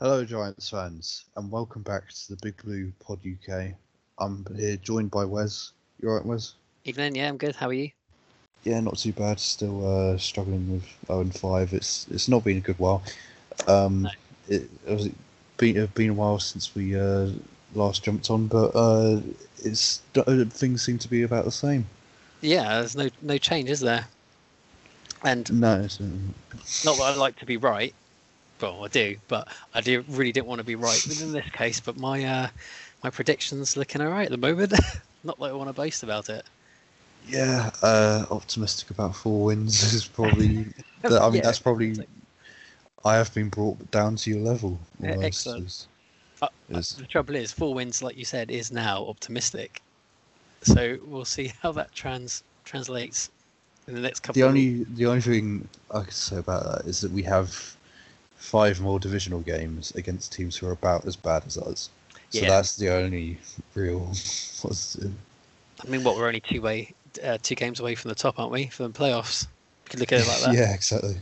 Hello, Giants fans, and welcome back to the Big Blue Pod UK. I'm here joined by Wes. You alright, Wes? Evening, yeah, I'm good. How are you? Yeah, not too bad. Still uh, struggling with 0 and 5. It's it's not been a good while. Um, No. it, it was been it's been a while since we uh, last jumped on, but uh, it's uh, things seem to be about the same. Yeah, there's no no change, is there? And No, it's, uh, not that I like to be right. Well, I do, but I do really didn't want to be right within this case. But my uh, my predictions looking alright at the moment. not that I want to boast about it. Yeah, uh, optimistic about four wins is probably. I mean, Yeah, that's probably. I have been brought down to your level. Almost, excellent. is- Uh, The trouble is, four wins, like you said, is now optimistic. So we'll see how that trans translates in the next couple. The of only the only thing I could say about that is that we have five more divisional games against teams who are about as bad as us. So Yeah. that's the only real positive. I mean, what we're only two way, uh, two games away from the top, aren't we? For the playoffs. You could look at it like that. yeah, exactly.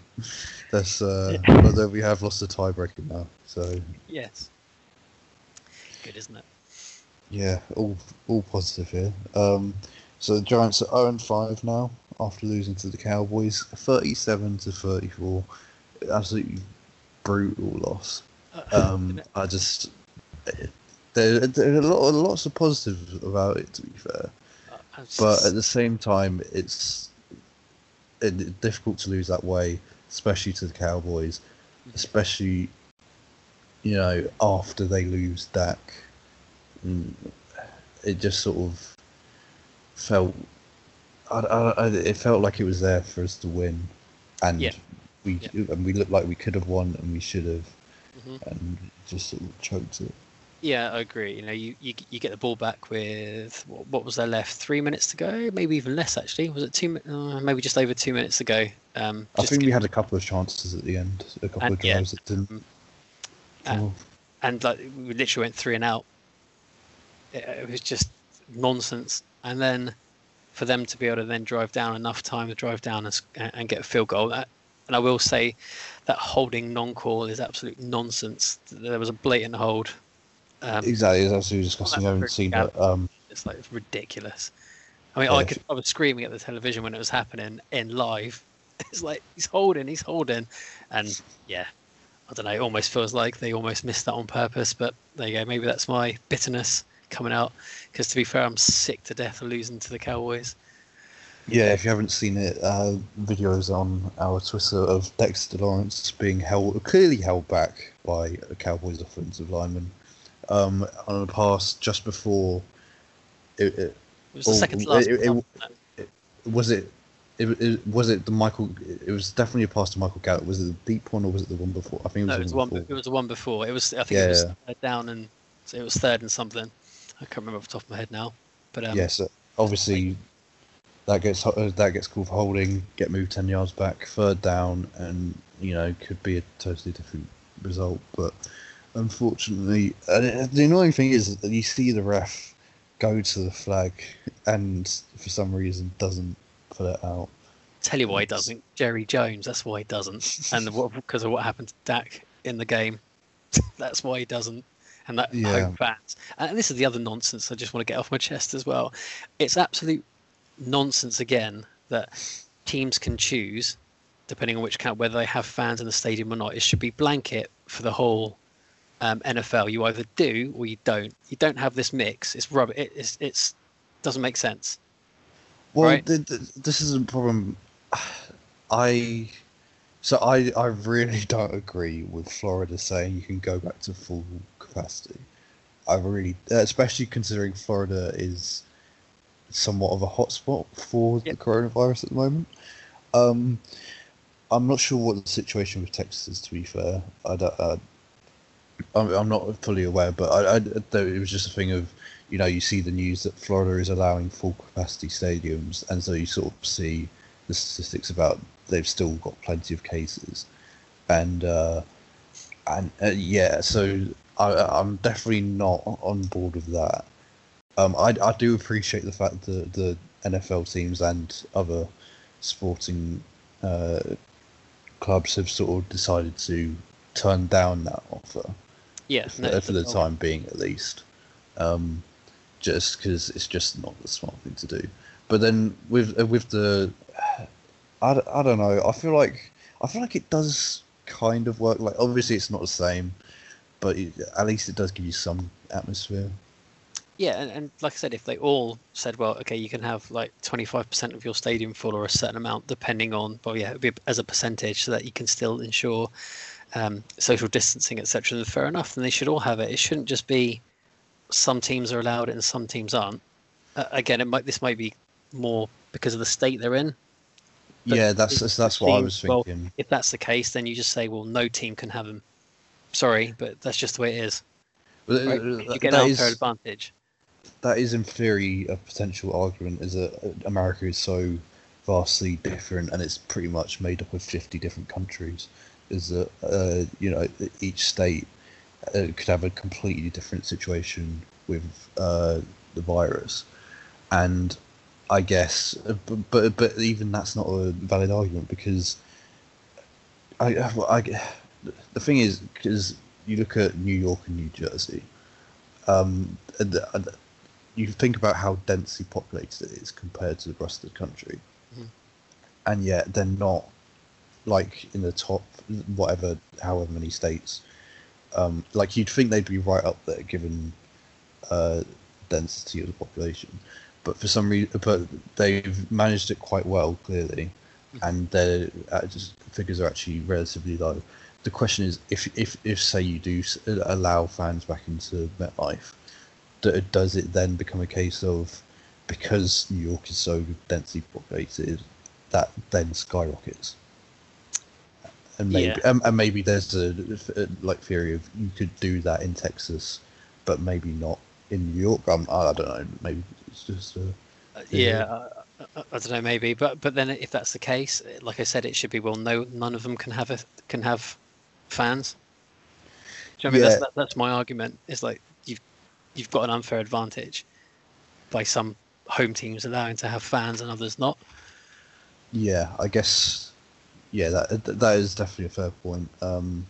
That's uh, Yeah. but then we have lost the tiebreaker now. So Yes. Good, isn't it? yeah, all all positive here. Um, so the Giants are 0 and 5 now after losing to the Cowboys, 37 to 34. Absolutely brutal loss. Uh, Um, I just there, there are a lot, lots of positives about it. To be fair, but at the same time, it's it, difficult to lose that way, especially to the Cowboys, especially you know after they lose Dak. Mm, It just sort of felt. I, I, it felt like it was there for us to win, and Yeah. we Yeah. and we looked like we could have won and we should have, Mhm. and just sort of choked it. Yeah, I agree. You know, you, you you get the ball back with what, what was there left? Three minutes to go, maybe even less. Actually, was it two? Uh, maybe just over two minutes to go. Um, I think we had a couple of chances at the end, a couple And- of yeah, drives that didn't. uh, off. and like we literally went three and out. It, it was just nonsense. And then for them to be able to then drive down enough time to drive down and, and get a field goal. That, and I will say that holding non-call is absolute nonsense. There was a blatant hold. Um, exactly, it's absolutely disgusting. I haven't seen it. Um, It's like ridiculous. I mean, Yeah, I could I was screaming at the television when it was happening in live. It's like he's holding, he's holding, and yeah, I don't know. It almost feels like they almost missed that on purpose. But there you go. Maybe that's my bitterness coming out. Because to be fair, I'm sick to death of losing to the Cowboys. yeah, if you haven't seen it, uh, videos on our Twitter of Dexter Lawrence being held, clearly held back by a Cowboys offensive lineman um, on a pass just before. It, it, It was the Oh, second last. it- it- was it. It, was it the Michael? It was definitely a pass to Michael Gallup. Was it the deep one or was it the one before? I think it was no, the it was one one. before. It was the one before. It was. I think it was uh, down and so it was third and something. I can't remember off the top of my head now. But um, yes, uh, obviously that gets uh, that gets called for holding, get moved ten yards back, third down, and you know could be a totally different result. But unfortunately, uh, the annoying thing is that you see the ref go to the flag, and for some reason doesn't pull it out. Tell you why he doesn't. Jerry Jones. That's why he doesn't. And because of what happened to Dak in the game, that's why he doesn't. And that Yeah. home fans. And this is the other nonsense. I just want to get off my chest as well. It's absolute nonsense again that teams can choose, depending on which count, whether they have fans in the stadium or not. It should be blanket for the whole um, NFL. You either do or you don't. You don't have this mix. It's rubber. It, it's it's doesn't make sense. Well, Right. th- th- this is a problem. I so I I really don't agree with Florida saying you can go back to full capacity. I really, uh, especially considering Florida is somewhat of a hotspot for Yep. the coronavirus at the moment. Um, I'm not sure what the situation with Texas is. To be fair, I don't. Uh, I'm, I'm not fully aware, but I, I, it was just a thing of, you know, you see the news that Florida is allowing full capacity stadiums, and so you sort of see the statistics about they've still got plenty of cases, and uh, and uh, yeah, so I, I'm definitely not on board with that. Um, I I do appreciate the fact that the NFL teams and other sporting uh, clubs have sort of decided to turn down that offer Yeah, for, no, for the time being at least. Um, just because it's just not the smart thing to do. But then with uh, with the, I, I don't know. I feel like I feel like it does kind of work. Like obviously it's not the same, but it, at least it does give you some atmosphere. Yeah, and, and like I said, if they all said, well, okay, you can have like 25% of your stadium full or a certain amount, depending on, well, yeah, it would be as a percentage so that you can still ensure um, social distancing, etc. Then fair enough. Then they should all have it. It shouldn't just be some teams are allowed it and some teams aren't. Uh, again, it might this might be more because of the state they're in. Yeah, that's that's, that's what I was seems- well, thinking. If that's the case, then you just say, well, no team can have them. Sorry, but that's just the way it is. But, Right? uh, You get an unfair advantage. that is in theory a potential argument is that uh, America is so vastly different and it's pretty much made up of 50 different countries is that uh, you know each state uh, could have a completely different situation with uh, the virus and I guess uh, but, but but even that's not a valid argument because I, I the thing is because you look at New York and New Jersey um, and- and you think about how densely populated it is compared to the rest of the country, Mhm. and yet they're not like in the top whatever however many states. Um, like you'd think they'd be right up there given uh, density of the population, but for some reason, but they've managed it quite well clearly, and their uh, figures are actually relatively low. The question is, if if if say you do allow fans back into MetLife, does it then become a case of because New York is so densely populated that then skyrockets? And maybe, Yeah. and, and maybe there's a, a like theory of you could do that in Texas, but maybe not in New York. Um, I don't know. Maybe it's just. Uh, Uh, Yeah. yeah, I, don't know, maybe, but but then if that's the case, like I said, it should be well, no, none of them can have a can have fans. Do you know what I mean? That's that, that's my argument. Is like you've you've got an unfair advantage by some home teams allowing to have fans and others not. yeah, I guess. Yeah, that that is definitely a fair point. Um,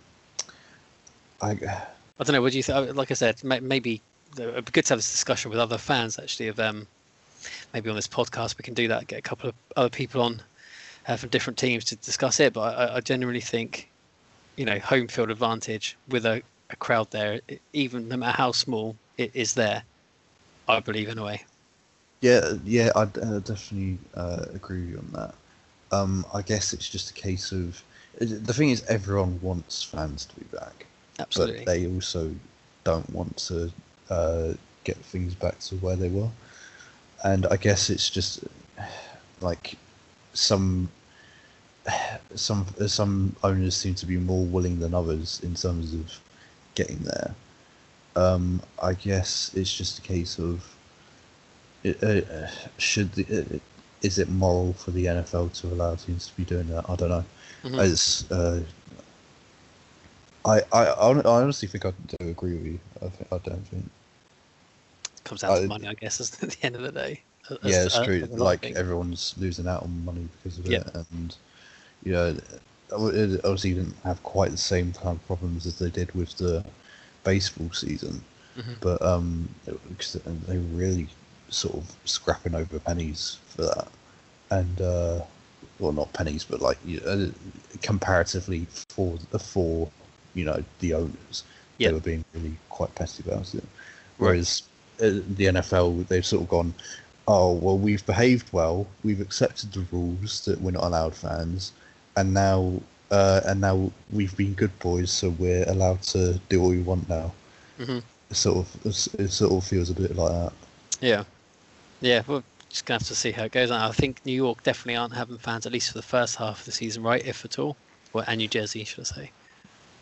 I I don't know. What do you think? Like I said, maybe it'd be good to have this discussion with other fans. Actually, of um, maybe on this podcast we can do that. Get a couple of other people on uh, from different teams to discuss it. But I, I genuinely think, you know, home field advantage with a, a crowd there, even no matter how small, it is there. I believe in a way. Yeah, yeah, I uh, definitely uh, agree with you on that. Um, I guess it's just a case of the thing is everyone wants fans to be back, Absolutely. but they also don't want to uh, get things back to where they were, and I guess it's just like some some some owners seem to be more willing than others in terms of getting there. Um, I guess it's just a case of uh, should the, uh, is it moral for the NFL to allow teams to be doing that? I don't know. Mhm. As uh, I, I I honestly think I do agree with you. I, think, I don't think. comes out I- to money, I guess, at the end of the day. as- yeah, it's uh, true. as a lot of Like everyone's losing out on money because of Yeah. it, and you know, it obviously didn't have quite the same kind of problems as they did with the baseball season, Mhm. but um, because they really sort of scrapping over pennies for that, and uh, well, not pennies, but like you know, comparatively for the for you know the owners, Yeah. they were being really quite petty about it. Whereas uh, the NFL, they've sort of gone, oh well, we've behaved well, we've accepted the rules that we're not allowed fans, and now uh, and now we've been good boys, so we're allowed to do what we want now. Mhm. It sort of it sort of feels a bit like that. Yeah, yeah. We're just gonna have to see how it goes. I think New York definitely aren't having fans at least for the first half of the season, right? If at all, or and New Jersey, should I say?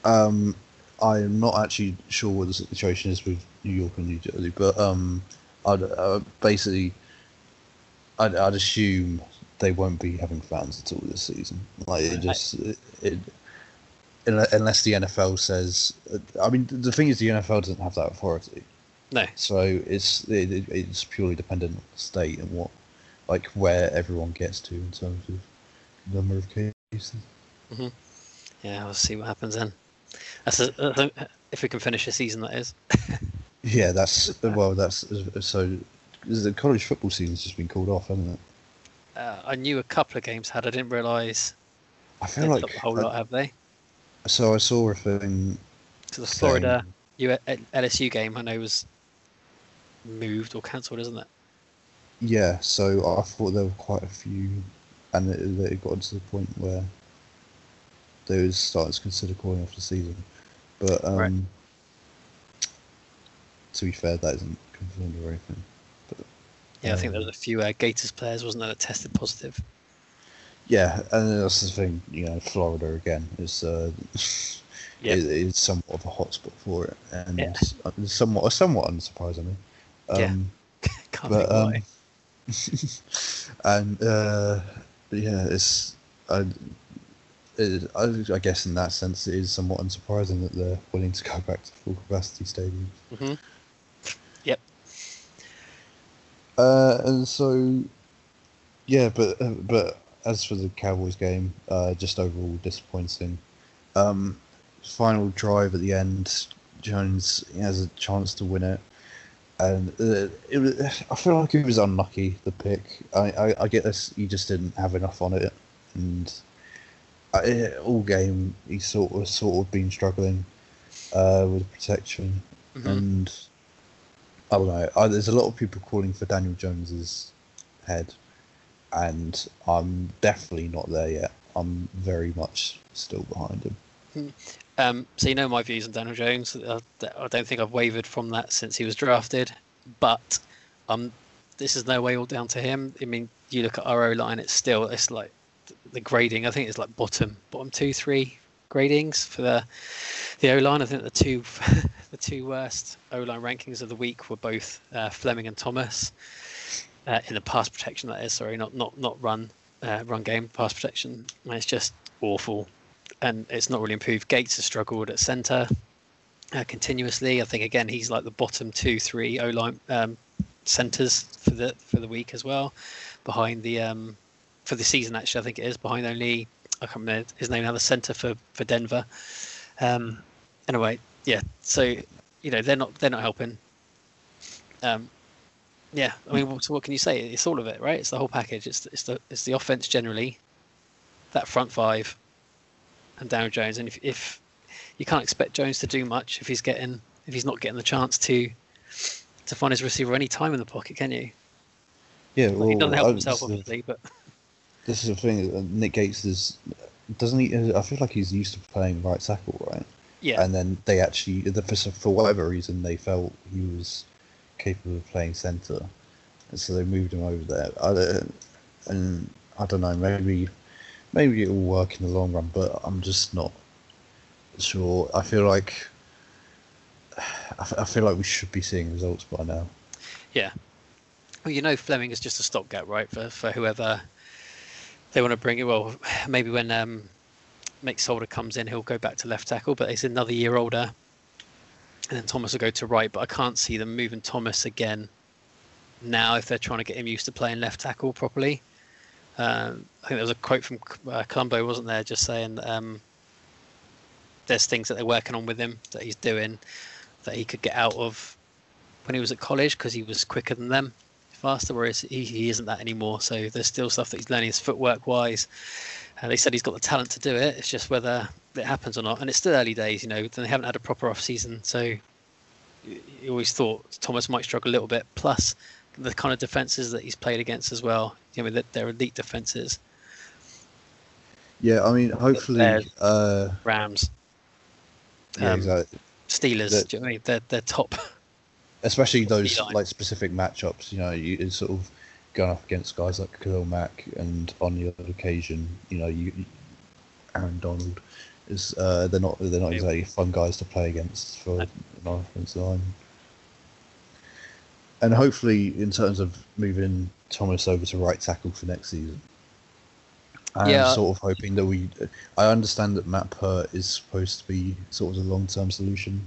Um, I'm not actually sure what the situation is with New York and New Jersey, but um, I'd uh, basically, I'd, I'd assume they won't be having fans at all this season. Like it just it, it unless the NFL says. I mean, the thing is, the NFL doesn't have that authority, No. so it's it, it- it's purely dependent on the state and what, like where everyone gets to in terms of number of cases. Yeah, we'll see what happens then. That's a, uh, if we can finish the season, that is. Yeah, that's well, that's so. The college football season's just been called off, hasn't it? Uh, I knew a couple of games had. I didn't realise I feel like a whole lot, have they? so. I saw a thing. So the saying- Florida U- LSU game, I know, was moved or cancelled, isn't it? Yeah, so I thought there were quite a few, and it, it got to the point where they was starting to consider calling off the season. But um, Right. to be fair, that isn't confirmed or anything. Yeah, I think there Um, was a few uh, Gators players, wasn't there, that tested positive? Yeah, and that's the thing. You know, Florida again is uh, Yep. is somewhat of a hotspot for it, and Yeah. somewhat somewhat unsurprisingly. Um, Yeah. Can't but um, and uh, yeah, it's I, it, I, I guess in that sense it is somewhat unsurprising that they're willing to go back to full capacity stadiums. hmm Yep. Uh, and so, yeah, but uh, but as for the Cowboys game, uh, just overall disappointing. Um, final drive at the end, Jones has a chance to win it, and uh, it was, I feel like it was unlucky the pick. I, I, I get this, he just didn't have enough on it, and I, all game he sort of sort of been struggling uh, with protection Mhm. and I don't know. I, there's a lot of people calling for Daniel Jones's head, and I'm definitely not there yet. I'm very much still behind him. Um, so you know my views on Daniel Jones. I don't think I've wavered from that since he was drafted. But um, this is no way all down to him. I mean, you look at our O line; it's still it's like the grading. I think it's like bottom bottom two three gradings for the the O line. I think the two the two worst O line rankings of the week were both uh, Fleming and Thomas uh, in the pass protection. That is sorry, not not not run uh, run game pass protection. And it's just awful and it's not really improved. Gates has struggled at centre uh, continuously. I think again he's like the bottom two, three O line um, centres for the for the week as well, behind the um, for the season actually I think it is behind only I can't remember his name now the centre for for Denver. Um, anyway, yeah. So you know they're not they're not helping. Um, yeah, I mean, so what can you say? It's all of it, right? It's the whole package. It's it's the it's the offense generally, that front five, and Daniel Jones. And if, if you can't expect Jones to do much if he's getting if he's not getting the chance to to find his receiver any time in the pocket, can you? Yeah, well, he doesn't help himself, is the, obviously, but this is the thing. uh, Nick Gates is doesn't he? I feel like he's used to playing right tackle, right? yeah, And then they actually, for, for whatever reason, they felt he was capable of playing centre, and so they moved him over there. I, don't- and I don't know, maybe maybe it will work in the long run, but I'm just not sure. I feel like I feel like we should be seeing results by now. Yeah. Well, you know, Fleming is just a stopgap, right? For for whoever they want to bring it. Well, maybe when um, Mick Solder comes in, he'll go back to left tackle, but he's another year older. And then Thomas will go to right, but I can't see them moving Thomas again now if they're trying to get him used to playing left tackle properly. Um, I think there was a quote from uh, wasn't there, just saying um, there's things that they're working on with him that he's doing that he could get out of when he was at college because he was quicker than them, faster, whereas he, he isn't that anymore. So there's still stuff that he's learning his footwork wise. And they said he's got the talent to do it. It's just whether it happens or not. And it's still early days, you know. They haven't had a proper off season, so you always thought Thomas might struggle a little bit. Plus the kind of defenses that he's played against as well. You know, that they're elite defenses. Yeah, I mean, hopefully, uh, Rams, yeah, Um, exactly. Steelers. That- do you know I mean? They're they're top. especially those D-line. like specific matchups. You know, you sort of going up against guys like Khalil Mack, and on the other occasion, you know, you Aaron Donald is uh, they're not they're not exactly fun guys to play against for an offensive line. And hopefully, in terms of moving Thomas over to right tackle for next season, I'm Yeah. sort of hoping that we. I understand that Matt Peart is supposed to be sort of the long-term solution.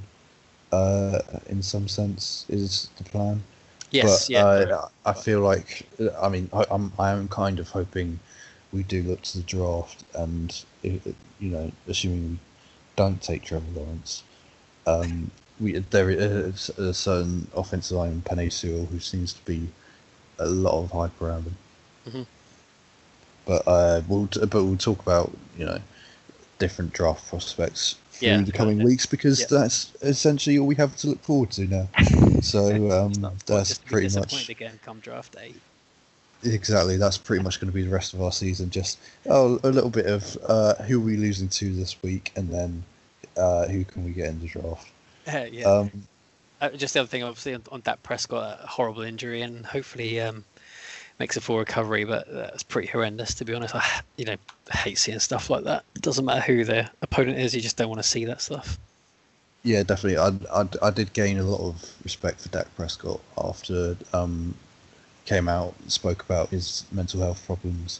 Uh, in some sense, is the plan. Yes, but yeah. uh, I feel like I mean I, I'm I am kind of hoping we do look to the draft and you know assuming we don't take Trevor Lawrence, um, we there is a certain offensive line Penei who seems to be a lot of hype around him. Mhm. But uh, we'll t- but we'll talk about you know different draft prospects through Yeah, the coming weeks because Yeah. that's essentially all we have to look forward to now. So um, It's not- it's that's just to be pretty much again come draft day. exactly that's pretty much going to be the rest of our season. Just oh, a little bit of uh, who are we losing to this week, and then uh, who can we get in the draft. yeah. Um, Uh, just the other thing, obviously, on, on Dak Prescott, a horrible injury, and hopefully um, makes a full recovery. But that's pretty horrendous, to be honest. I, you know, hate seeing stuff like that. It doesn't matter who the opponent is; you just don't want to see that stuff. Yeah, definitely. I, I, I did gain a lot of respect for Dak Prescott after um came out and spoke about his mental health problems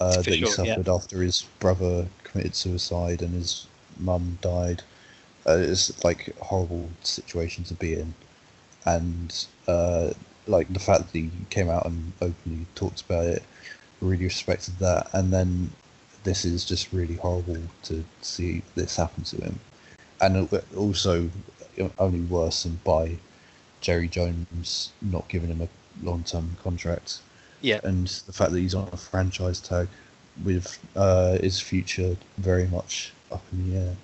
uh, that he sure, yeah. suffered after his brother committed suicide and his mum died. Uh, it's like a horrible situation to be in, and uh, like the fact that he came out and openly talked about it, really respected that. And then this is just really horrible to see this happen to him and also only worsened by Jerry Jones not giving him a long-term contract, Yeah, and the fact that he's on a franchise tag with uh, his future very much up in the air.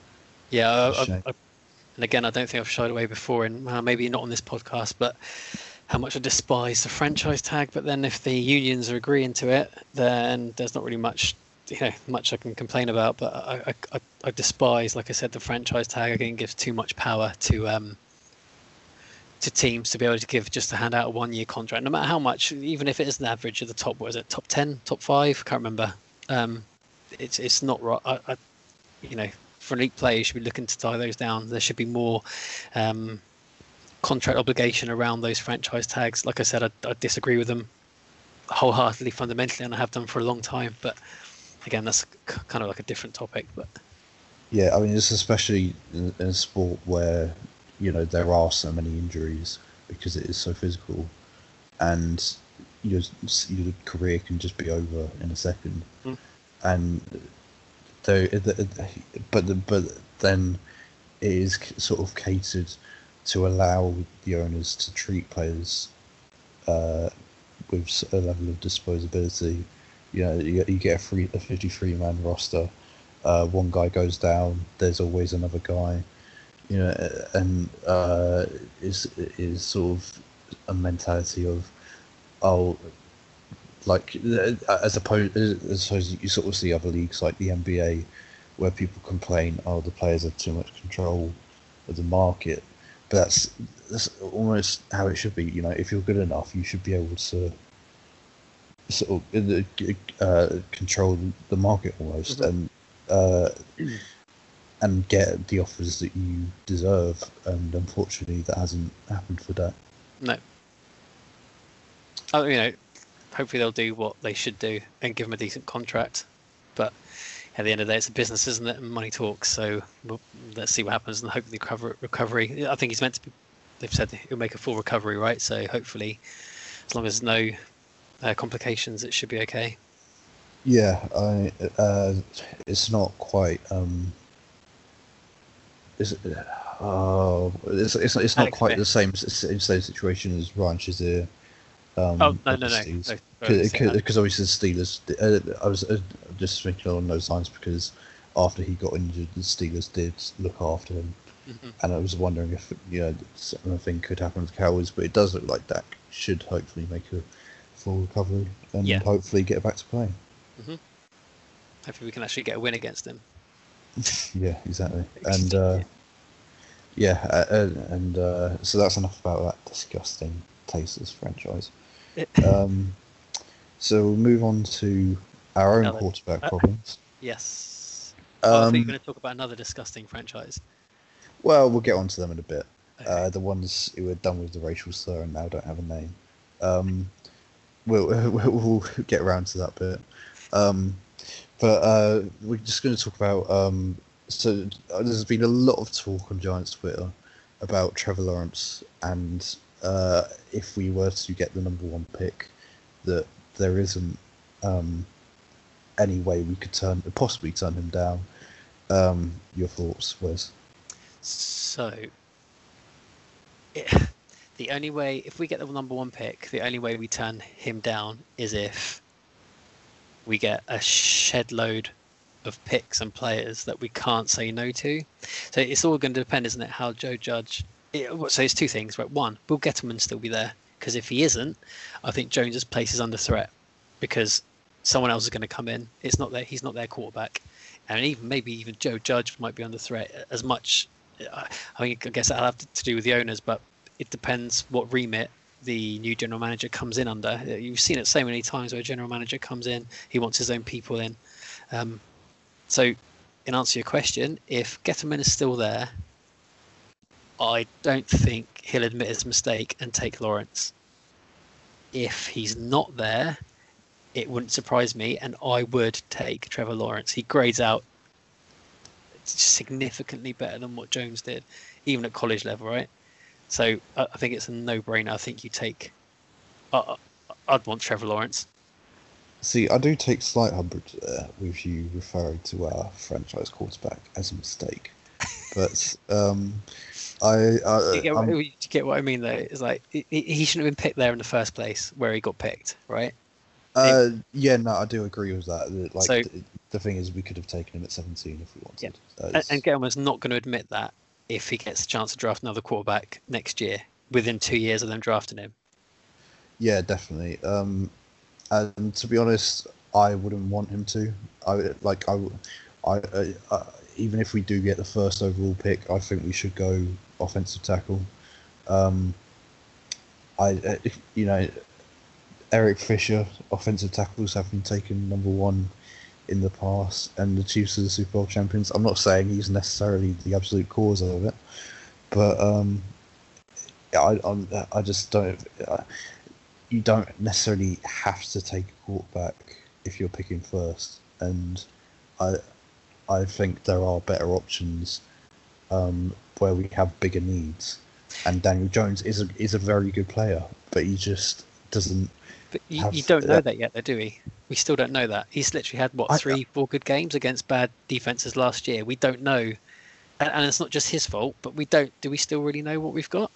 Yeah. I, I. I, and again, I don't think I've shied away before, and uh, maybe not on this podcast, but how much I despise the franchise tag. But then, if the unions are agreeing to it, then there's not really much, you know, much I can complain about. But I, I, I, despise, like I said, the franchise tag. I think it gives too much power to um to teams to be able to give just to hand out a one year contract, no matter how much, even if it is an average of the top, what is it, top ten, top five? Can't remember. Um, it's it's not right. I, I, you know, for elite player, you should be looking to tie those down. There should be more um, contract obligation around those franchise tags. Like I said, I, I disagree with them wholeheartedly, fundamentally, and I have done for a long time. But again, that's kind of like a different topic. But Yeah, I mean it's especially in, in a sport where you know there are so many injuries because it is so physical, and your your career can just be over in a second, Mm. and though but the, but then it is sort of catered to allow the owners to treat players uh, with a level of disposability. You know, you, you get a free a fifty three man roster uh, one guy goes down, there's always another guy, you know, and uh, is is sort of a mentality of, oh, like uh, as opposed as opposed you sort of see other leagues like the NBA, where people complain, oh, the players have too much control of the market, but that's that's almost how it should be. You know, if you're good enough, you should be able to sort of uh, control the market almost Mhm. and uh, and get the offers that you deserve. And unfortunately, that hasn't happened for that. no, oh, you know, hopefully they'll do what they should do and give him a decent contract. But at the end of the day, it's a business, isn't it? And money talks. So we'll, let's see what happens and hope the recover- recovery. I think he's meant to be. They've said he'll make a full recovery, right? So hopefully, as long as no uh, complications, it should be okay. Yeah, I uh, it's not quite. Um, it's, oh, it's, it's, it's not quite the same same same situation as Ryan Shazier. Um, Oh no, no, no, obviously. no. because obviously the Steelers. Uh, I was uh, just thinking along those lines because after he got injured, the Steelers did look after him, Mhm. and I was wondering if you know something could happen with Cowboys, but it does look like Dak should hopefully make a full recovery and Yeah. hopefully get back to playing. Hopefully, we can actually get a win against him. Yeah, exactly. And uh, yeah, uh, uh, and uh, so that's enough about that disgusting, tasteless franchise. Um, so we'll move on to our own Another- quarterback uh, problems. yes. oh, I thought you Um, going to talk about another disgusting franchise. well, we'll get on to them in a bit. Okay. Uh, the ones who are done with the racial slur and now don't have a name. Um, we'll, we'll, we'll get around to that bit. Um, But uh, we're just going to talk about. Um, so uh, there's been a lot of talk on Giants Twitter about Trevor Lawrence, and uh, if we were to get the number one pick, that there isn't um, any way we could turn possibly turn him down. Um, your thoughts, Wes? So, the only way, if we get the number one pick, the only way we turn him down is if we get a shed load of picks and players that we can't say no to. So it's all going to depend, isn't it, how Joe Judge. It, so it's two things, right? One, will Gettleman still be there? Because if he isn't, I think Jones's place is under threat because someone else is going to come in. It's not that he's not their quarterback, and even maybe even Joe Judge might be under threat as much. I mean, I guess that'll have to do with the owners, but it depends what remit the new general manager comes in under. You've seen it so many times where a general manager comes in, he wants his own people in. Um, so, in answer to your question, if Gettleman is still there, I don't think he'll admit his mistake and take Lawrence. If he's not there, it wouldn't surprise me, and I would take Trevor Lawrence. He grades out significantly better than what Jones did, even at college level, right? So I think it's a no-brainer. I think you take. Uh, I'd want Trevor Lawrence. See, I do take slight umbrage there with you referring to our franchise quarterback as a mistake, but um, I, I you get, what, you get, what, I mean though. It's like he, he, shouldn't have been picked there in the first place, where he got picked, right? Uh, yeah, no, I do agree with that. Like, so, the, the, thing is, we could have taken him at seventeen if we wanted. Yeah. And, and Gettleman's not going to admit that if he gets a chance to draft another quarterback next year, within two years of them drafting him. Yeah, definitely. Um, and to be honest, I wouldn't want him to. I like I, I, I, I even if we do get the first overall pick, I think we should go offensive tackle. Um, I, uh, you know, Eric Fisher, offensive tackles have been taken number one in the past, and the Chiefs are the Super Bowl champions. I'm not saying he's necessarily the absolute cause of it, but um, I, I'm, I just don't. Uh, you don't necessarily have to take a quarterback if you're picking first, and I, I think there are better options um, where we have bigger needs. And Daniel Jones is a is a very good player, but he just doesn't. But you, you don't know that yet, though, do we? We still don't know that. He's literally had what three, I, four good games against bad defenses last year. We don't know, and, and, it's not just his fault. But we don't. Do we still really know what we've got?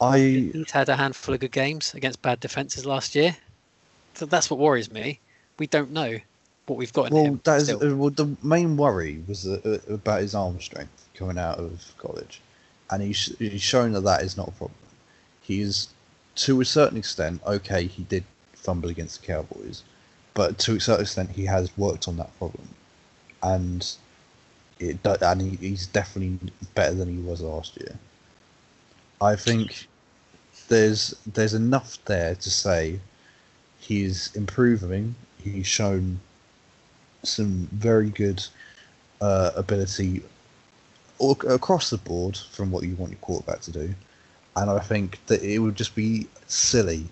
I he's had a handful of good games against bad defenses last year. So that's what worries me. We don't know what we've got. well, that is uh, well. The main worry was uh, uh, about his arm strength coming out of college, and he's he's shown that that is not a problem. He's to a certain extent okay. He did fumble against the Cowboys, but to a certain extent he has worked on that problem, and it and he, he's definitely better than he was last year. I think there's there's enough there to say he's improving. He's shown some very good uh, ability across the board from what you want your quarterback to do. And I think that it would just be silly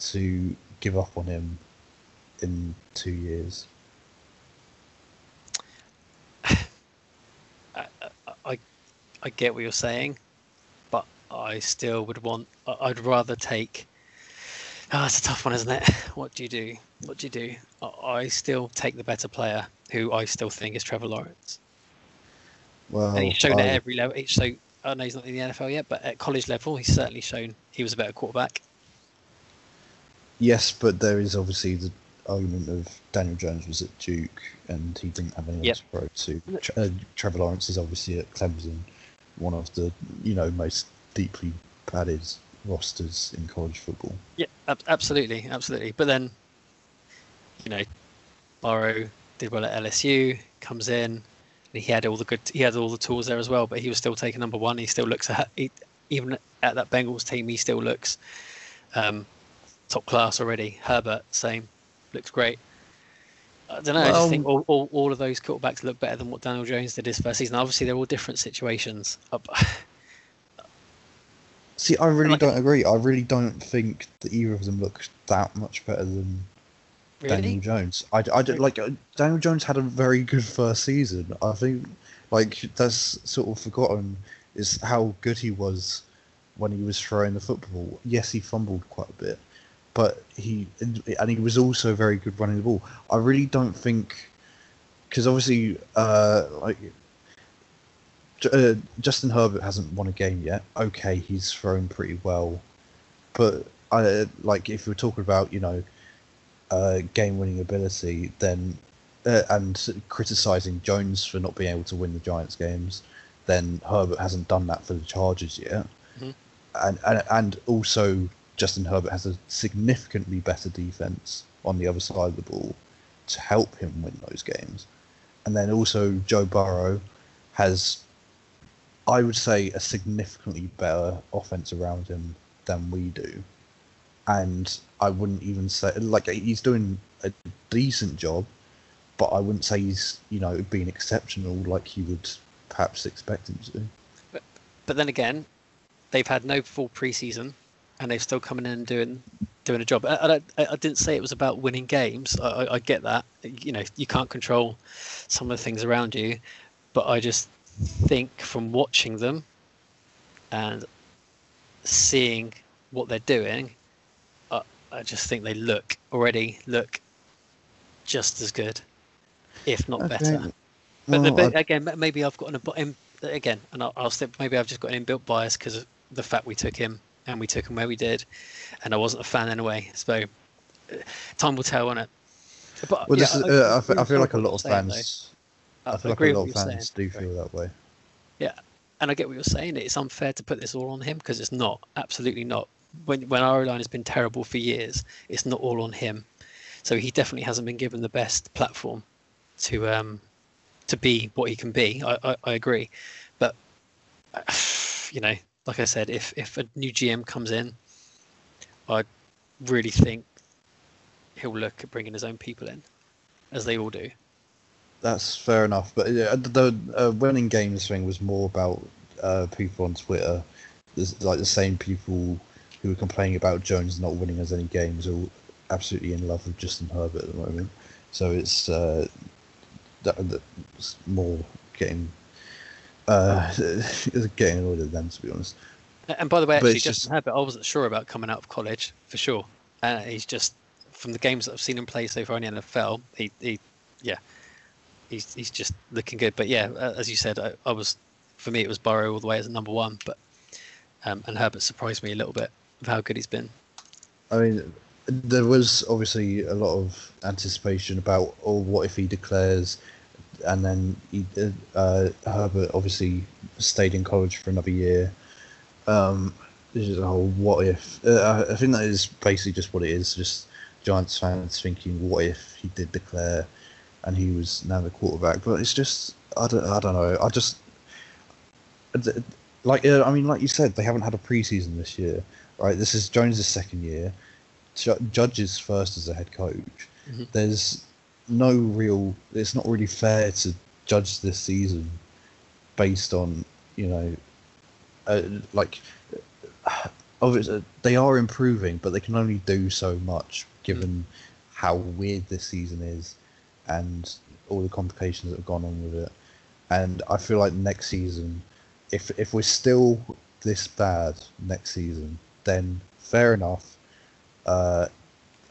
to give up on him in two years. I, I, I get what you're saying, but I still would want. I'd rather take Oh, it's a tough one, isn't it? What do you do? What do you do? I still take the better player, who I still think is Trevor Lawrence. Well, and he's shown I... at every level. So I know he's not in the NFL yet, but at college level, he's certainly shown he was a better quarterback. Yes, but there is obviously the argument of Daniel Jones was at Duke and he didn't have anyone yep. to throw to. Uh, Trevor Lawrence is obviously at Clemson, one of the you know most deeply padded rosters in college football. Yeah, absolutely, absolutely. But then, you know, Burrow did well at LSU, comes in, and he had all the good, he had all the tools there as well. But he was still taking number one. He still looks at he, even at that Bengals team, he still looks um, top class already. Herbert, same, looks great. I don't know. Well, I just think all, all, all, of those quarterbacks look better than what Daniel Jones did his first season. Obviously, they're all different situations. See, I really like, don't agree. I really don't think that either of them look that much better than Really? Daniel Jones. I, I did, like uh, Daniel Jones had a very good first season. I think like that's sort of forgotten is how good he was when he was throwing the football. Yes, he fumbled quite a bit, but he and he was also very good running the ball. I really don't think because obviously uh, like uh, Justin Herbert hasn't won a game yet. Okay, he's thrown pretty well, but I like if we're talking about you know uh, game-winning ability, then uh, and criticizing Jones for not being able to win the Giants games, then Herbert hasn't done that for the Chargers yet, Mhm. and, and and also Justin Herbert has a significantly better defense on the other side of the ball to help him win those games, and then also Joe Burrow has, I would say, a significantly better offense around him than we do and I wouldn't even say like he's doing a decent job, but I wouldn't say he's you know being exceptional like you would perhaps expect him to. But then again, they've had no full preseason, and they've still coming in and doing doing a job. I, I, I didn't say it was about winning games. I, I get that. You know, you can't control some of the things around you, but I just think from watching them and seeing what they're doing, I, I just think they look already look just as good, if not better. But, the, Well, but again, maybe I've got an again, and I'll, I'll say maybe I've just got an inbuilt bias because of the fact we took him and we took him where we did, and I wasn't a fan anyway. So uh, time will tell on it. But well, yeah, this is, I- uh, I, I feel like a lot of fans. I I feel like agree a lot with of fans saying. do feel that way. Yeah, and I get what you're saying. It's unfair to put this all on him because it's not. Absolutely not. When when our line has been terrible for years, it's not all on him. So he definitely hasn't been given the best platform to um to be what he can be. I I, I agree, but you know, like I said, if if a new GM comes in, I really think he'll look at bringing his own people in, as they all do. That's fair enough, but yeah, the uh, winning games thing was more about uh, people on Twitter, There's, like the same people who were complaining about Jones not winning as any games are absolutely in love with Justin Herbert at the moment. So it's uh, that, that's more getting uh, getting at them to be honest. And by the way, actually, Justin just- Herbert, I wasn't sure about coming out of college for sure. Uh, he's just from the games that I've seen him play so far in the NFL. He, he yeah, he's he's just looking good. But yeah, as you said, I, I was for me it was Burrow all the way as number one. But um, and Herbert surprised me a little bit of how good he's been. I mean, there was obviously a lot of anticipation about, oh, what if he declares, and then he, uh, Herbert obviously stayed in college for another year. Um, this is a whole what if. Uh, I think that is basically just what it is. Just Giants fans thinking, what if he did declare, and he was now the quarterback? But it's just, I don't, I don't know. I just, like, uh, I mean, like you said, they haven't had a preseason this year right? This is Jones' second year. Judge's first as a head coach. Mhm. There's no real. It's not really fair to judge this season based on you know, uh, like, obviously they are improving, but they can only do so much given how weird this season is and all the complications that have gone on with it. And I feel like next season, if if we're still this bad next season, then fair enough. Uh,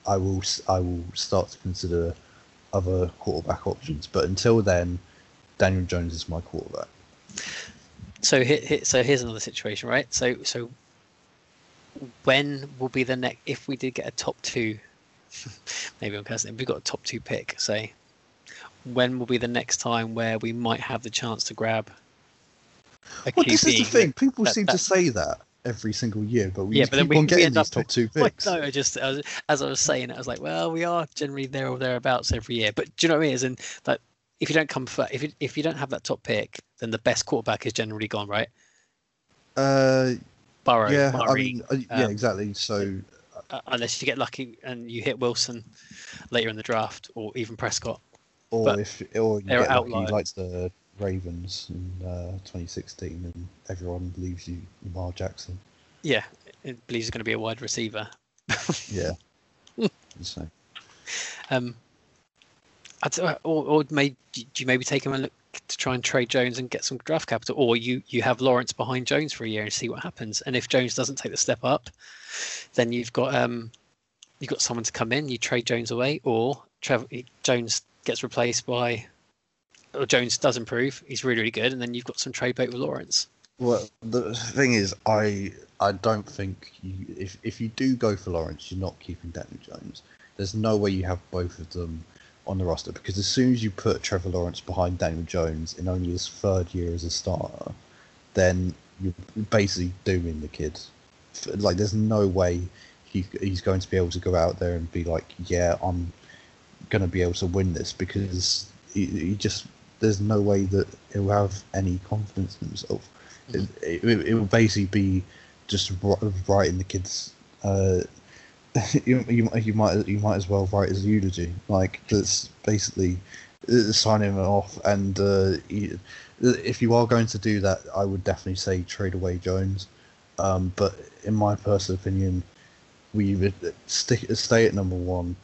I will I will start to consider other quarterback options, but until then, Daniel Jones is my quarterback. So here, so here's another situation, right? So so when will be the next if we did get a top two? maybe I'm cursing. If we got a top two pick, say, when will be the next time where we might have the chance to grab a Well, this is the thing. People that- seem that- to say that every single year, but we Yeah, but then keep we- on getting these top two picks. no, I just I was, as I was saying it, I was like, well, we are generally there or thereabouts every year. But do you know what I mean? As in, like, if you don't come for, if you, if you don't have that top pick, then the best quarterback is generally gone, right? Uh, Burrow, yeah, I Murray, mean, uh, yeah, um, exactly. So uh, unless you get lucky and you hit Wilson later in the draft, or even Prescott. Or but if or you get are lucky like the Ravens in uh, 2016, and everyone leaves you Lamar Jackson. Yeah, it believes he's going to be a wide receiver. Yeah. so, Um, I'd, or, or may, do you maybe take him and look to try and trade Jones and get some draft capital, or you you have Lawrence behind Jones for a year and see what happens. And if Jones doesn't take the step up, then you've got um you've got someone to come in. You trade Jones away, or Trevor Jones gets replaced by, or Jones does improve. He's really really good, and then you've got some trade bait with Lawrence. Well, the thing is, I I don't think you if if you do go for Lawrence, you're not keeping Daniel Jones. There's no way you have both of them on the roster because as soon as you put Trevor Lawrence behind Daniel Jones in only his third year as a starter, then you're basically dooming the kid. Like, there's no way he, he's going to be able to go out there and be like, yeah, I'm going to be able to win this because he, he just there's no way that he'll have any confidence in himself. Mm-hmm. It, it, it will basically be just writing the kid's uh, you, you, you might you might as well write his eulogy. Like that's basically uh, sign him off. And uh, he, if you are going to do that, I would definitely say trade away Jones. Um, but in my personal opinion, we would stick stay at number one,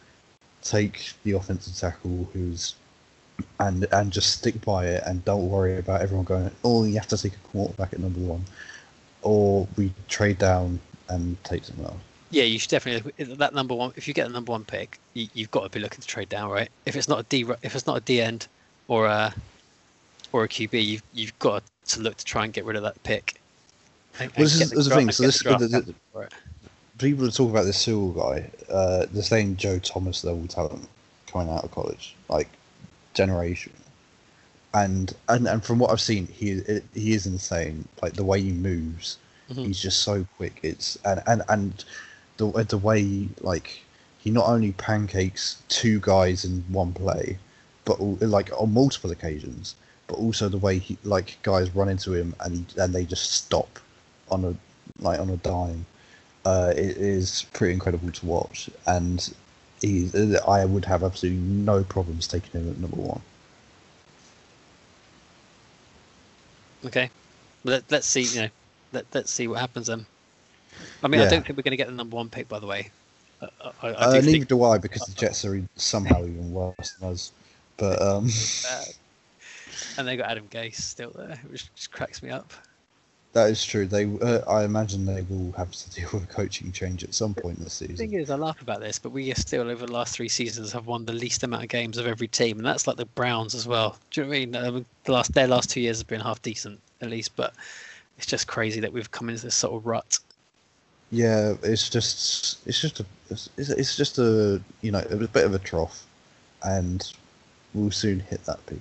take the offensive tackle who's and and just stick by it and don't worry about everyone going, oh, you have to take a quarterback at number one, or we trade down and take someone else. Yeah, you should definitely that number one. If you get the number one pick, you, have got to be looking to trade down, right? If it's not a D, if it's not a D end or a or a QB, you've you've got to look to try and get rid of that pick. And, well, this is the, the thing. So this the, the, the people that talk about this Sewell guy, uh, they're saying Joe Thomas level talent coming out of college, like generation. And, and and from what I've seen, he he is insane. Like the way he moves, mm-hmm. he's just so quick. It's and and and the the way like he not only pancakes two guys in one play, but like on multiple occasions, but also the way he like guys run into him and he, and they just stop on a like on a dime. Uh, it is pretty incredible to watch, and he I would have absolutely no problems taking him at number one. Okay, let, let's see. You know, let, let's see what happens then. I mean, yeah. I don't think we're going to get the number one pick, by the way. I, I, I uh, neither think... do I, because the Jets are somehow even worse than us. But um, uh, and they got Adam Gase still there, which just cracks me up. That is true. They, uh, I imagine, they will have to deal with a coaching change at some point this season. The thing is, I laugh about this, but we are still over the last three seasons have won the least amount of games of every team, and that's like the Browns as well. Do you know what I mean? Um, the last their last two years have been half decent at least, but it's just crazy that we've come into this sort of rut. Yeah, it's just it's just a it's, it's just a you know a bit of a trough, and we'll soon hit that peak.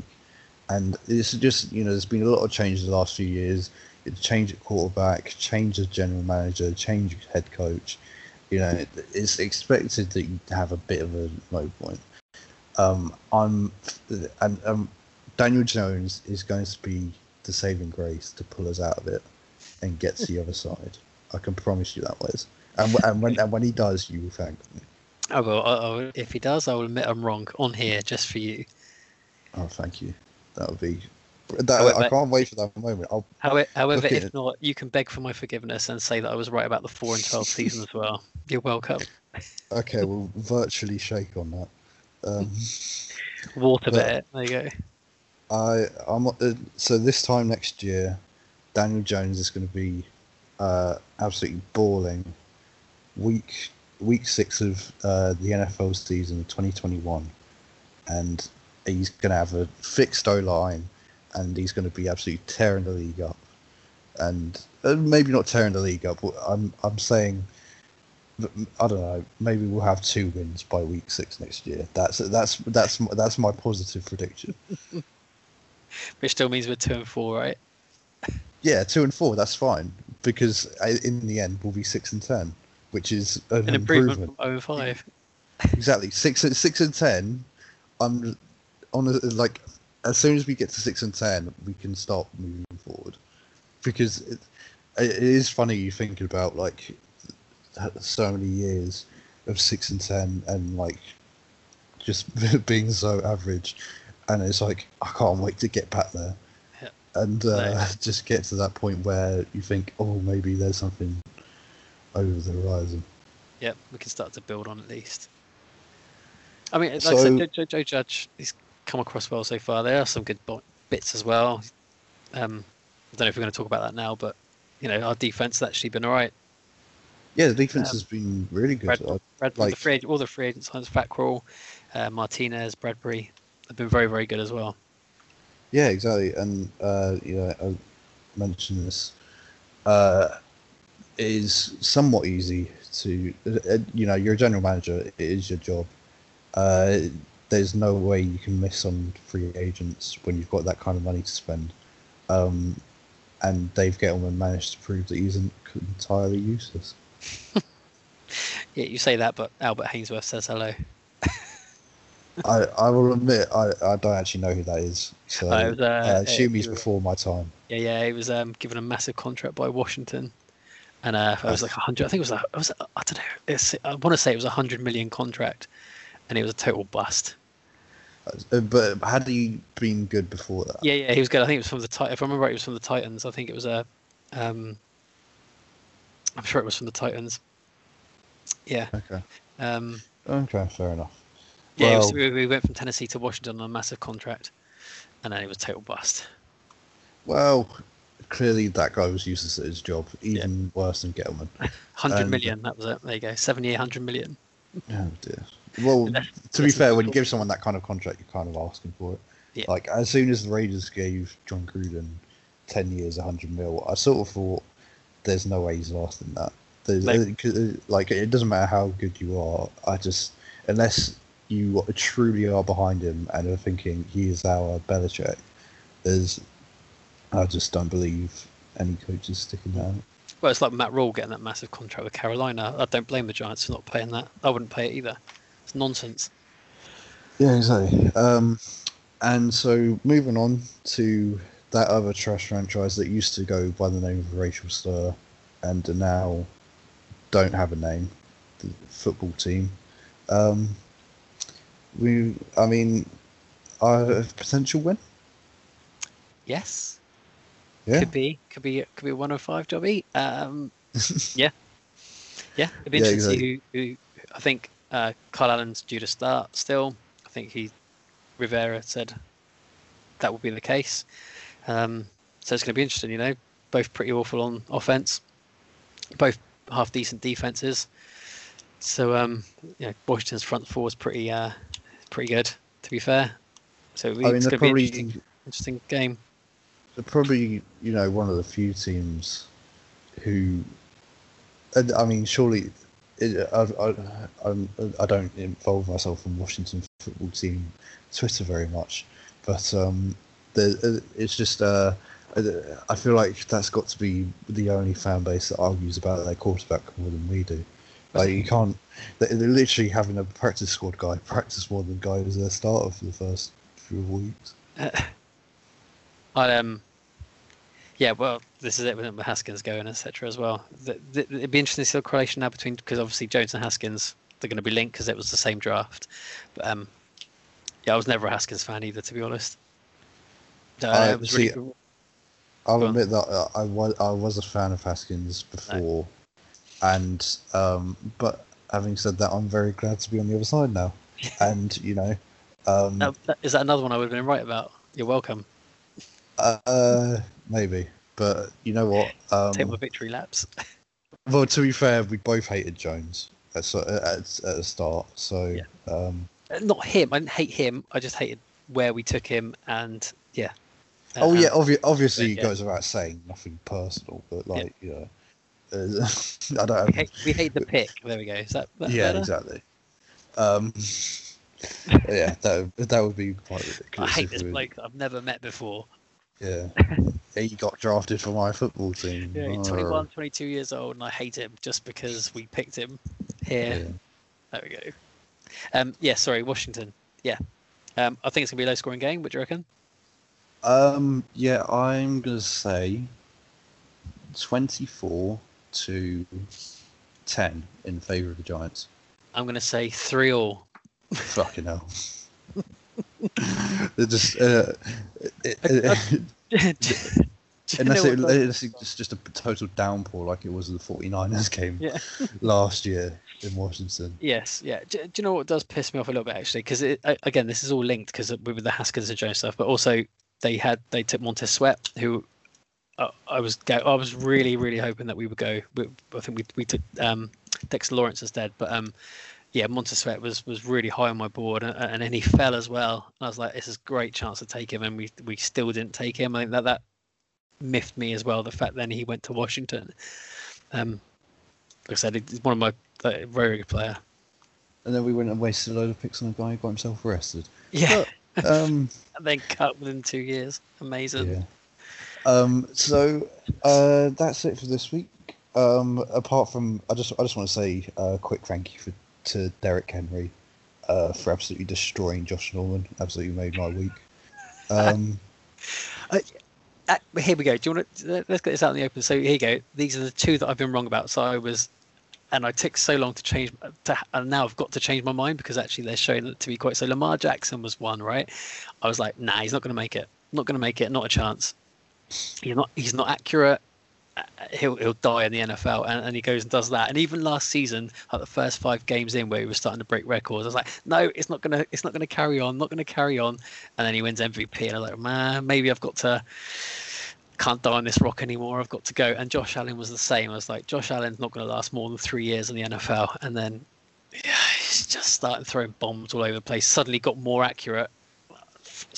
And it's just you know there's been a lot of changes the last few years. It change at quarterback, change as general manager, change head coach. You know it's expected that you have a bit of a low point. Um, I'm and um, Daniel Jones is going to be the saving grace to pull us out of it and get to the other side. I can promise you that, Wes. And, and when and when he does, you will thank me. I will. I, will. If he does, I will admit I'm wrong on here just for you. Oh, thank you. That would be. That, however, I can't wait for that moment. I'll however, however if not, you can beg for my forgiveness and say that I was right about the four and twelve season as well. You're welcome. Okay, we'll virtually shake on that. Um, Water bear. There you go. I I'm uh, so this time next year, Daniel Jones is going to be uh, absolutely balling. Week week six of uh, the NFL season of 2021, and he's going to have a fixed O line, and he's going to be absolutely tearing the league up. And uh, maybe not tearing the league up. But I'm I'm saying. I don't know. Maybe we'll have two wins by week six next year. That's that's that's that's my positive prediction. Which still means we're two and four, right? Yeah, two and four. That's fine because uh, in the end we'll be six and ten, which is an, an improvement. improvement. From 05. exactly six and six and ten. I'm on a, like as soon as we get to six and ten, we can start moving forward because it, it is funny you think about like so many years of six and ten and like just being so average and it's like I can't wait to get back there yeah. and uh, no. just get to that point where you think, oh, maybe there's something over the horizon. Yep, we can start to build on at least. I mean, like I said, Joe, Joe, Joe Judge, he's come across well so far. There are some good bits as well. Um, I don't know if we're going to talk about that now, but you know, our defense has actually been all right. Yeah, the defense Um, has been really good. Brad- I- Brad, Like- the free, all the free agents, Hans Fackrell, uh, Martinez, Bradberry, have been very, very good as well. Yeah, exactly. And uh, you know, I mentioned this. Uh, is somewhat easy to, uh, you know, you're a general manager. It is your job. There's no way you can miss on free agents when you've got that kind of money to spend. Um, and Dave Gettleman managed to prove that he isn't entirely useless. Yeah, you say that, but Albert Haynesworth says hello. I, I will admit I, I don't actually know who that is. So Uh, it was, uh, uh, assume he's before my time. Yeah, yeah, he was um, given a massive contract by Washington, and uh, it was like a hundred. I think it was. A, it was. I don't know. It's, I want to say it was a hundred million contract, and he was a total bust. Uh, But had he been good before that? Yeah, yeah, he was good. I think it was from the Tit- If I remember right, it was from the Titans. I think it was a. Um, I'm sure it was from the Titans. Yeah. Okay. Um, Okay, fair enough. yeah, it was, we, we went from Tennessee to Washington on a massive contract, and then it was total bust. Well, clearly that guy was useless at his job, even worse than Gettleman. Hundred And- million. That was it. There you go. Seven year, hundred million. Oh dear. Well, That's- to be fair, when you give someone that kind of contract, you're kind of asking for it. Yeah. Like as soon as the Raiders gave Jon Gruden ten years, hundred mil, I sort of thought, "There's no way he's lasting that." Like- uh, uh, like it doesn't matter how good you are. I just unless you truly are behind him and are thinking he is our Belichick, there's I just don't believe any coaches sticking that. out. Well, it's like Matt Rhule getting that massive contract with Carolina. I don't blame the Giants for not paying that. I wouldn't pay it either. Nonsense. Yeah, exactly. Um, and so moving on to that other trash franchise that used to go by the name of Rachel Stir and now don't have a name, the football team. Um, we, I mean, are a potential win. Yes. Yeah. Could be. Could be. Could be a 105 jobby. Um, yeah. Yeah. It'd be Yeah, interesting see who, who. I think uh, Kyle Allen's due to start still. I think he Rivera said that will be the case. Um, so it's going to be interesting. You know, both pretty awful on offense, both half decent defenses. So um, you know, Washington's front four is pretty uh, pretty good. To be fair, so I mean, it's they're going to be an probably interesting, interesting game. they're probably you know one of the few teams who and, i mean surely I, I, I'm, I don't involve myself in washington football team twitter very much but um the, it's just uh i feel like that's got to be the only fan base that argues about their quarterback more than we do. Like you can't they- they're literally having a practice squad guy practice more than guy as their starter for the first few weeks. I um, yeah. Well, this is it with Haskins going, etc. As well. Th- th- It'd be interesting to see the correlation now between because obviously Jones and Haskins they're going to be linked because it was the same draft. But um, yeah, I was never a Haskins fan either, to be honest. Uh, I- it was see, really cool. I'll Go on. admit that uh, I was I was a fan of Haskins before, and um, but having said that, I'm very glad to be on the other side now, and you know, um, that- is that another one I would have been right about? You're welcome. Uh, maybe, but you know what? Take my Um, victory laps. well, to be fair, we both hated Jones at at, at the start, so Yeah. um, Uh, Not him. I didn't hate him. I just hated where we took him, and yeah. oh Uh, yeah, obvi- obviously it yeah. goes without saying nothing personal, but Yeah. like you know, uh, I don't. We hate, we hate the pick. There we go. Is that, that yeah, better? exactly. Um, yeah, that that would be quite I hate this we- bloke that I've never met before. Yeah, he got drafted for my football team. Yeah, he's 21, 22 years old, and I hate him just because we picked him here. Yeah. There we go. Um, yeah, sorry, Washington. Yeah. Um, I think it's going to be a low scoring game. What do you reckon? Um, yeah, I'm gonna say twenty-four to ten in favor of the Giants. I'm going to say 3 all. Fucking hell. They're just uh, it, it, you know Unless, it, unless it's just a total downpour like it was in the 49ers game yeah. last year in Washington. Yes, yeah. Do, do you know what does piss me off a little bit actually? Because again, this is all linked because with the Haskins and Jones stuff, but also they had they took Montez Sweat, who uh, I was go, I was really really hoping that we would go. We, I think we we took um, Dexter Lawrence instead, but um, yeah, Sweat was was really high on my board, and, and then he fell as well. I was like, this is a great chance to take him, and we we still didn't take him. I think that that miffed me as well. The fact then he went to Washington. Um, like I said, he's one of my uh, very good player. And then we went and wasted a load of picks on a guy who got himself arrested. Yeah. Um, and then cut within two years. Amazing. yeah. Um, so uh, that's it for this week. Um, apart from, I just I just want to say a quick thank you for to Derrick Henry uh, for absolutely destroying Josh Norman. Absolutely made my week. Um, Uh, here we go. Do you want to let's get this out in the open? So here you go. These are the two that I've been wrong about. So I was, and I took so long to change, to, and now I've got to change my mind because actually they're showing it to be quite. So Lamar Jackson was one, right? I was like, nah, he's not going to make it. Not going to make it. Not a chance. He's not. He's not accurate. He'll he'll die in the NFL, and, and he goes and does that. And even last season, like the first five games in, where he was starting to break records, I was like, no, it's not gonna, it's not gonna carry on, not gonna carry on. And then he wins MVP, and I was like, man, maybe I've got to can't die on this rock anymore. I've got to go. And Josh Allen was the same. I was like, Josh Allen's not going to last more than three years in the NFL. And then yeah, he's just starting throwing bombs all over the place. Suddenly got more accurate.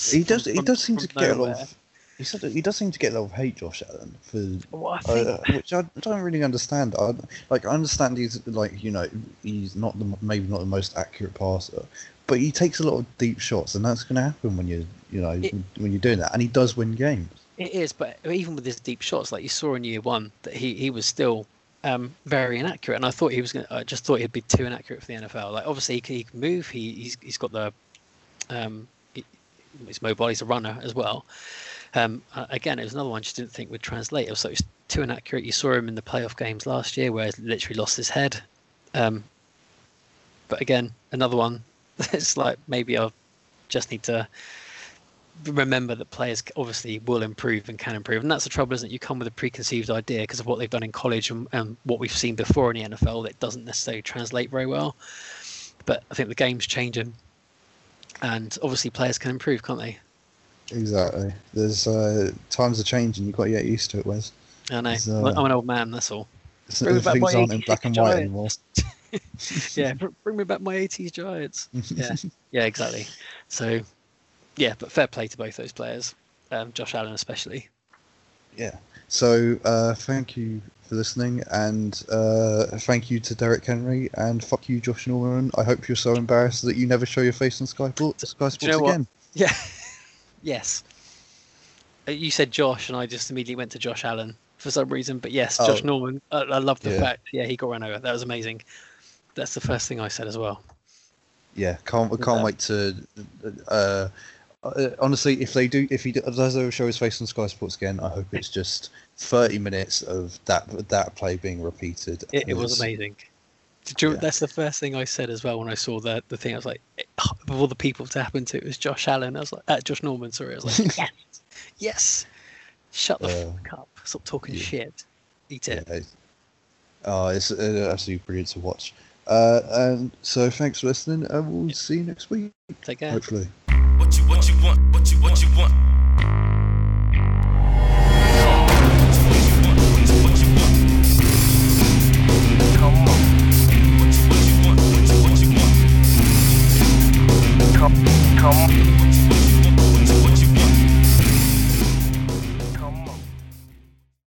he does he does seem from to get a lot of. He said he does seem to get a lot of hate, Josh Allen, for Well, I uh, which I don't really understand. I like I understand he's like you know he's not the maybe not the most accurate passer, but he takes a lot of deep shots, and that's going to happen when you you know It- when you're doing that, and he does win games. It is, but even with his deep shots, like you saw in year one, that he, he was still um, very inaccurate. And I thought he was going. I just thought he'd be too inaccurate for the NFL. Like obviously he can, he can move. He he's, he's got the um, he, he's mobile. He's a runner as well. Um, uh, again, it was another one I just didn't think would translate. It was, so it was too inaccurate. You saw him in the playoff games last year where he literally lost his head. Um, but again, another one. It's like maybe I just need to remember that players obviously will improve and can improve, and that's the trouble, isn't it? You come with a preconceived idea because of what they've done in college and, and what we've seen before in the NFL that doesn't necessarily translate very well. But I think the game's changing, and obviously players can improve, can't they? Exactly. There's uh, times are changing. You've got to get used to it, Wes. I know. Uh, I'm an old man. That's all. Bring the back my aren't in 80s black and white Giants. anymore. Yeah, bring me back my 80s Giants. Yeah, yeah, exactly. So, yeah, but fair play to both those players, um, Josh Allen especially. Yeah. So uh, thank you for listening, and uh, thank you to Derrick Henry, and fuck you, Josh Norman. I hope you're so embarrassed that you never show your face on Sky Sports, Sky Sports know what? again. Yeah. yes. Uh, You said Josh, and I just immediately went to Josh Allen for some reason. But yes, Josh Oh. Norman. I, I love the Yeah. fact. Yeah, he got run over. That was amazing. That's the first thing I said as well. Yeah, can't can't Yeah. wait to. Uh, uh, honestly, if they do, if he does ever show his face on Sky Sports again, I hope it's just thirty minutes of that that play being repeated. It, it was amazing. Did you, Yeah. That's the first thing I said as well when I saw the the thing. I was like, of all the people to happen to, it was Josh Allen. I was like, uh, Josh Norman. Sorry, I was like, yes, yes. Shut the Uh, fuck up. Stop talking yeah. shit. Eat it. it's, uh, it's uh, absolutely brilliant to watch. Uh, and so thanks for listening, and we'll see you next week, Take care. hopefully. What you what you want? What you what you want? come, come.